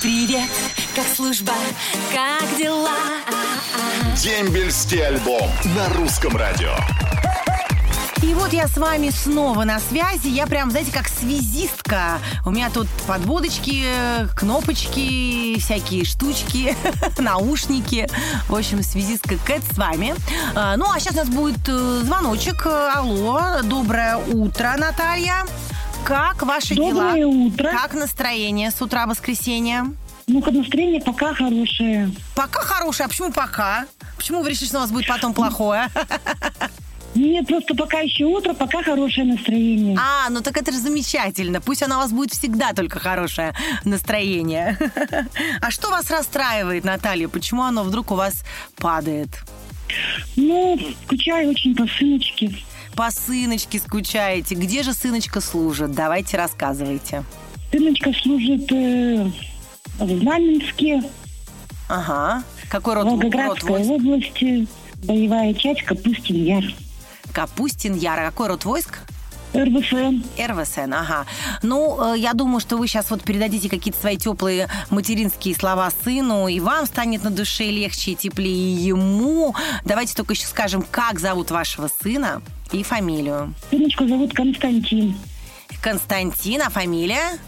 Привет, как служба, как дела? Дембельский альбом на русском радио. И вот я с вами снова на связи. Я прям, знаете, как связистка. У меня тут подводочки, кнопочки, всякие штучки, наушники. В общем, связистка Кэт с вами. А, Ну, а сейчас у нас будет э, звоночек. Алло, доброе утро, Наталья. Как ваши Доброе дела? утро. Как настроение с утра воскресенья? Ну, настроение пока хорошее. Пока хорошее. А почему пока? Почему вы решили, что у вас будет потом плохое? Нет, просто пока еще утро, пока хорошее настроение. А, ну так это же замечательно. Пусть она у вас будет всегда только хорошее настроение. А что вас расстраивает, Наталья? Почему оно вдруг у вас падает? Ну, скучаю очень по сыночке. По сыночке скучаете. Где же сыночка служит? Давайте рассказывайте. Сыночка служит э, в Знаменске, Ага. Какой род, род Волгоградской войск? области, боевая часть Капустин Яр. Капустин Яр. А Какой род войск? РВФМ. РВСН, ага. Ну, э, я думаю, что вы сейчас вот передадите какие-то свои теплые материнские слова сыну, и вам станет на душе легче и теплее, и ему. Давайте только еще скажем, как зовут вашего сына и фамилию. Сыночку зовут Константин Константин, а фамилия?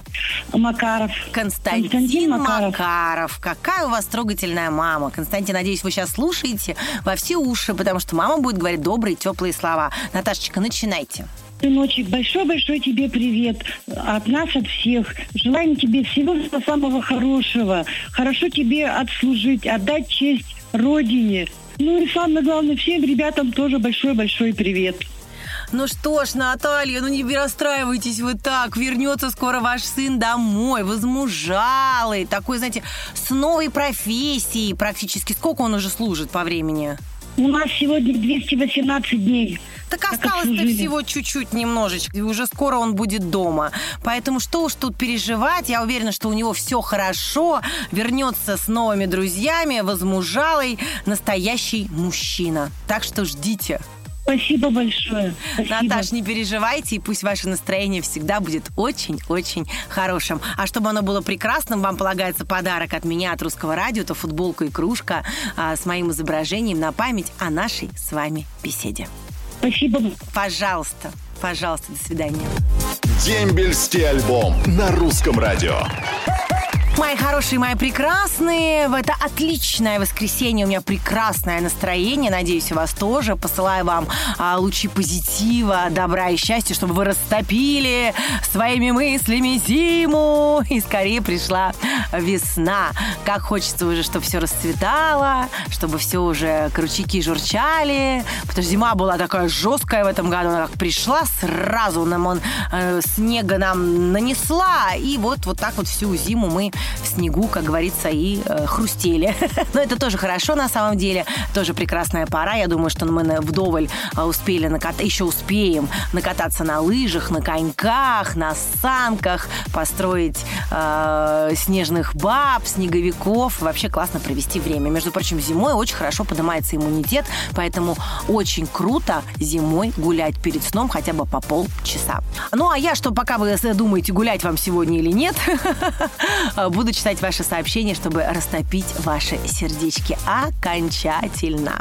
Макаров. Константин, Константин Макаров. Макаров. Какая у вас трогательная мама. Константин, надеюсь, вы сейчас слушаете во все уши, потому что мама будет говорить добрые, теплые слова. Наташечка, начинайте. Сыночек, большой-большой тебе привет от нас, от всех. Желаем тебе всего самого хорошего. Хорошо тебе отслужить, отдать честь Родине. Ну и самое главное, всем ребятам тоже большой-большой привет. Ну что ж, Наталья, ну не расстраивайтесь вы так. Вернется скоро ваш сын домой, возмужалый, такой, знаете, с новой профессией практически. Сколько он уже служит по времени? У нас сегодня 218 дней. Так осталось-то всего чуть-чуть немножечко, и уже скоро он будет дома. Поэтому что уж тут переживать, я уверена, что у него все хорошо, вернется с новыми друзьями, возмужалый, настоящий мужчина. Так что ждите. Спасибо большое. Спасибо. Наташ, не переживайте, и пусть ваше настроение всегда будет очень-очень хорошим. А чтобы оно было прекрасным, вам полагается подарок от меня, от Русского радио. Это футболка и кружка а, с моим изображением на память о нашей с вами беседе. Спасибо. Пожалуйста, пожалуйста, до свидания. Дембельский альбом на русском радио. Мои хорошие, мои прекрасные, в это отличное воскресенье у меня прекрасное настроение, надеюсь, у вас тоже. Посылаю вам а, лучи позитива, добра и счастья, чтобы вы растопили своими мыслями зиму. И скорее пришла весна. Как хочется уже, чтобы все расцветало, чтобы все уже кручики журчали, потому что зима была такая жесткая в этом году, она как пришла сразу, нам он э, снега нам нанесла, и вот вот так вот всю зиму мы в снегу, как говорится, и э, хрустели. Но это тоже хорошо на самом деле, тоже прекрасная пора. Я думаю, что мы вдоволь э, успели накатать, еще успеем накататься на лыжах, на коньках, на санках, построить э, снежных баб, снеговиков. Вообще классно провести время. Между прочим, зимой очень хорошо поднимается иммунитет, поэтому очень круто зимой гулять перед сном хотя бы по полчаса. Ну, а я, что пока вы думаете, гулять вам сегодня или нет, буду читать ваши сообщения, чтобы растопить ваши сердечки окончательно.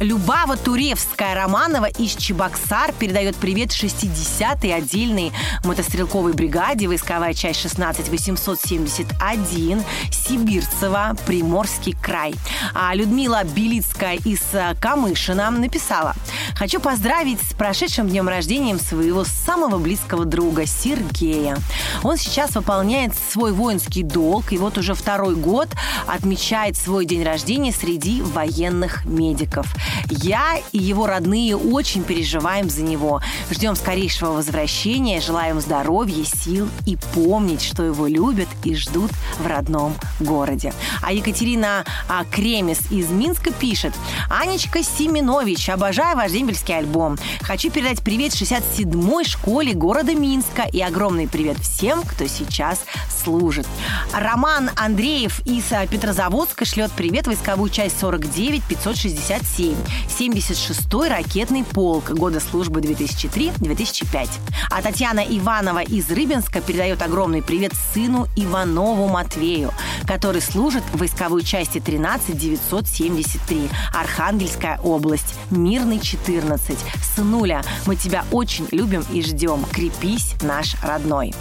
Любава Туревская Романова из Чебоксар передает привет 60-й отдельной мотострелковой бригаде, войсковая часть 16871, Сибирцево, Приморский край. А Людмила Белицкая из э, Камышина написала «Хочу поздравить с прошедшим днем рождения своего самого близкого друга Сергея. Он сейчас выполняет свой воинский долг и вот уже второй год отмечает свой день рождения среди военных медиков. Я и его родные очень переживаем за него. Ждем скорейшего возвращения, желаем здоровья, сил и помнить, что его любят и ждут в родном городе. А Екатерина а, Кремес из Минска пишет. Анечка Симинович, обожаю ваш день дембельский альбом. Хочу передать привет 67-й школе города Минска и огромный привет всем, кто сейчас служит. Роман Андреев из а, Петрозаводска шлет привет войсковую часть 49 567, 76-й ракетный полк года службы 2003-2005. А Татьяна Иванова из Рыбинска передает огромный привет сыну Иванову Матвею, который служит в войсковой части 13 973, Архангельская область, Мирный 14. Сынуля, мы тебя очень любим и ждем. Крепись, наш родной.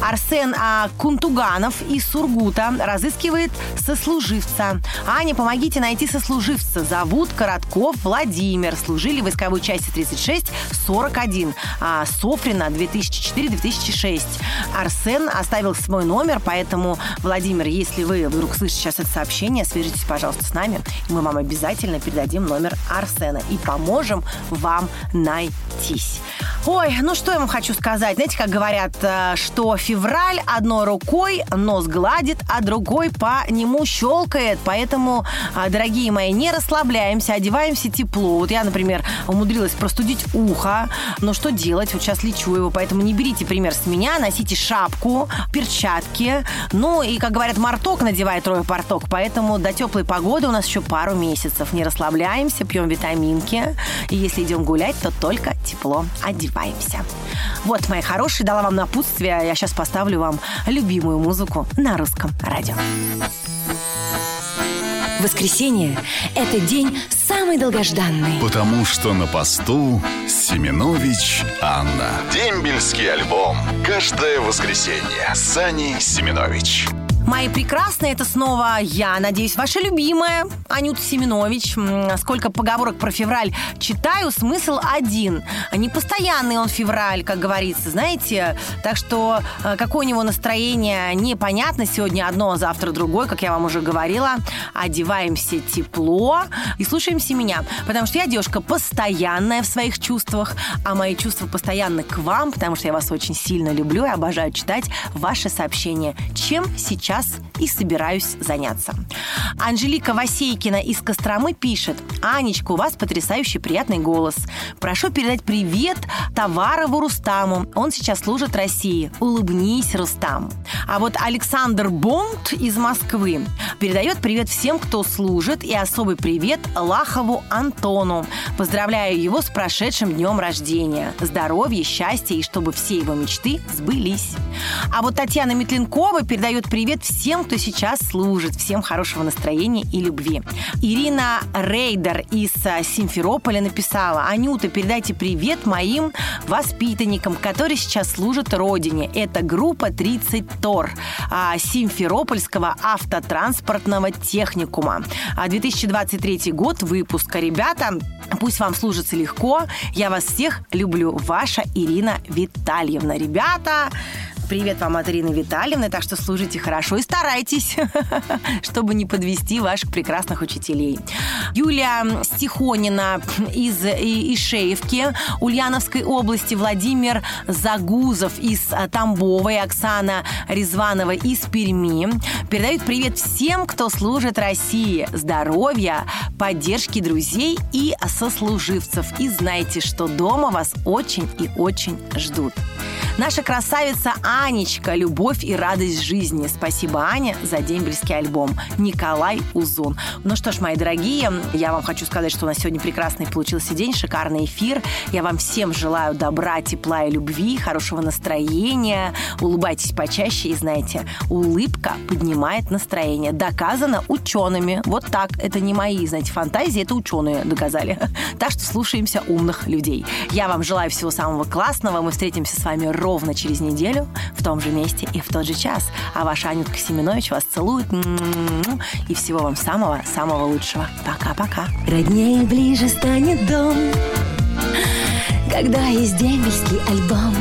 Арсен а, Кунтуганов из Сургута разыскивает сослуживца. Аня, помогите найти сослуживца. Зовут Коротков Владимир. Служили в войсковой части 36-41. А, Софрина 2004-2006. Арсен оставил свой номер, поэтому, Владимир, если вы вдруг слышите сейчас это сообщение, свяжитесь, пожалуйста, с нами. Мы вам обязательно передадим номер Арсена и поможем вам найтись. Ой, ну что я вам хочу сказать? Знаете, как говорят, э, что февраль одной рукой нос гладит, а другой по нему щелкает. Поэтому, а, дорогие мои, не расслабляемся, одеваемся тепло. Вот я, например, умудрилась простудить ухо. Но что делать? Вот сейчас лечу его, поэтому не берите пример с меня, носите шапку, перчатки. Ну и, как говорят, марток надевает трое порток. Поэтому до теплой погоды у нас еще пару месяцев. Не расслабляемся, пьем витаминки. И если идем гулять, то только тепло одеваемся одеваемся. Вот, мои хорошие, дала вам напутствие. Я сейчас поставлю вам любимую музыку на русском радио. Воскресенье – это день самый долгожданный. Потому что на посту Семенович Анна. Дембельский альбом. Каждое воскресенье. Сани Семенович. Мои прекрасные, это снова я, надеюсь, ваша любимая Анюта Семенович. Сколько поговорок про февраль читаю, смысл один. Непостоянный он февраль, как говорится, знаете. Так что э, какое у него настроение, непонятно. Сегодня одно, а завтра другое, как я вам уже говорила. Одеваемся тепло и слушаемся меня. Потому что я девушка постоянная в своих чувствах, а мои чувства постоянны к вам, потому что я вас очень сильно люблю и обожаю читать ваши сообщения. Чем сейчас сейчас и собираюсь заняться. Анжелика Васейкина из Костромы пишет. Анечка, у вас потрясающий приятный голос. Прошу передать привет Товарову Рустаму. Он сейчас служит России. Улыбнись, Рустам. А вот Александр Бонд из Москвы передает привет всем, кто служит, и особый привет Лахову Антону. Поздравляю его с прошедшим днем рождения. Здоровья, счастья и чтобы все его мечты сбылись. А вот Татьяна Метленкова передает привет всем, кто сейчас служит, всем хорошего настроения и любви. Ирина Рейдер из а, Симферополя написала, Анюта, передайте привет моим воспитанникам, которые сейчас служат Родине. Это группа 30 Тор а, Симферопольского автотранспортного техникума. 2023 а, год выпуска. Ребята, пусть вам служится легко. Я вас всех люблю. Ваша Ирина Витальевна. Ребята, Привет вам от Ирины Витальевны, так что служите хорошо и старайтесь, чтобы не подвести ваших прекрасных учителей. Юлия Стихонина из Ишеевки, Ульяновской области, Владимир Загузов из Тамбова и Оксана Резванова из Перми передают привет всем, кто служит России. Здоровья, поддержки друзей и сослуживцев. И знайте, что дома вас очень и очень ждут. Наша красавица Анечка «Любовь и радость жизни». Спасибо, Аня, за дембельский альбом. Николай Узун. Ну что ж, мои дорогие, я вам хочу сказать, что у нас сегодня прекрасный получился день, шикарный эфир. Я вам всем желаю добра, тепла и любви, хорошего настроения. Улыбайтесь почаще и знаете, улыбка поднимает настроение. Доказано учеными. Вот так. Это не мои, знаете, фантазии, это ученые доказали. Так что слушаемся умных людей. Я вам желаю всего самого классного. Мы встретимся с вами ровно через неделю в том же месте и в тот же час. А ваша Анютка Семенович вас целует. И всего вам самого-самого лучшего. Пока-пока. Роднее ближе станет дом, когда есть дембельский альбом.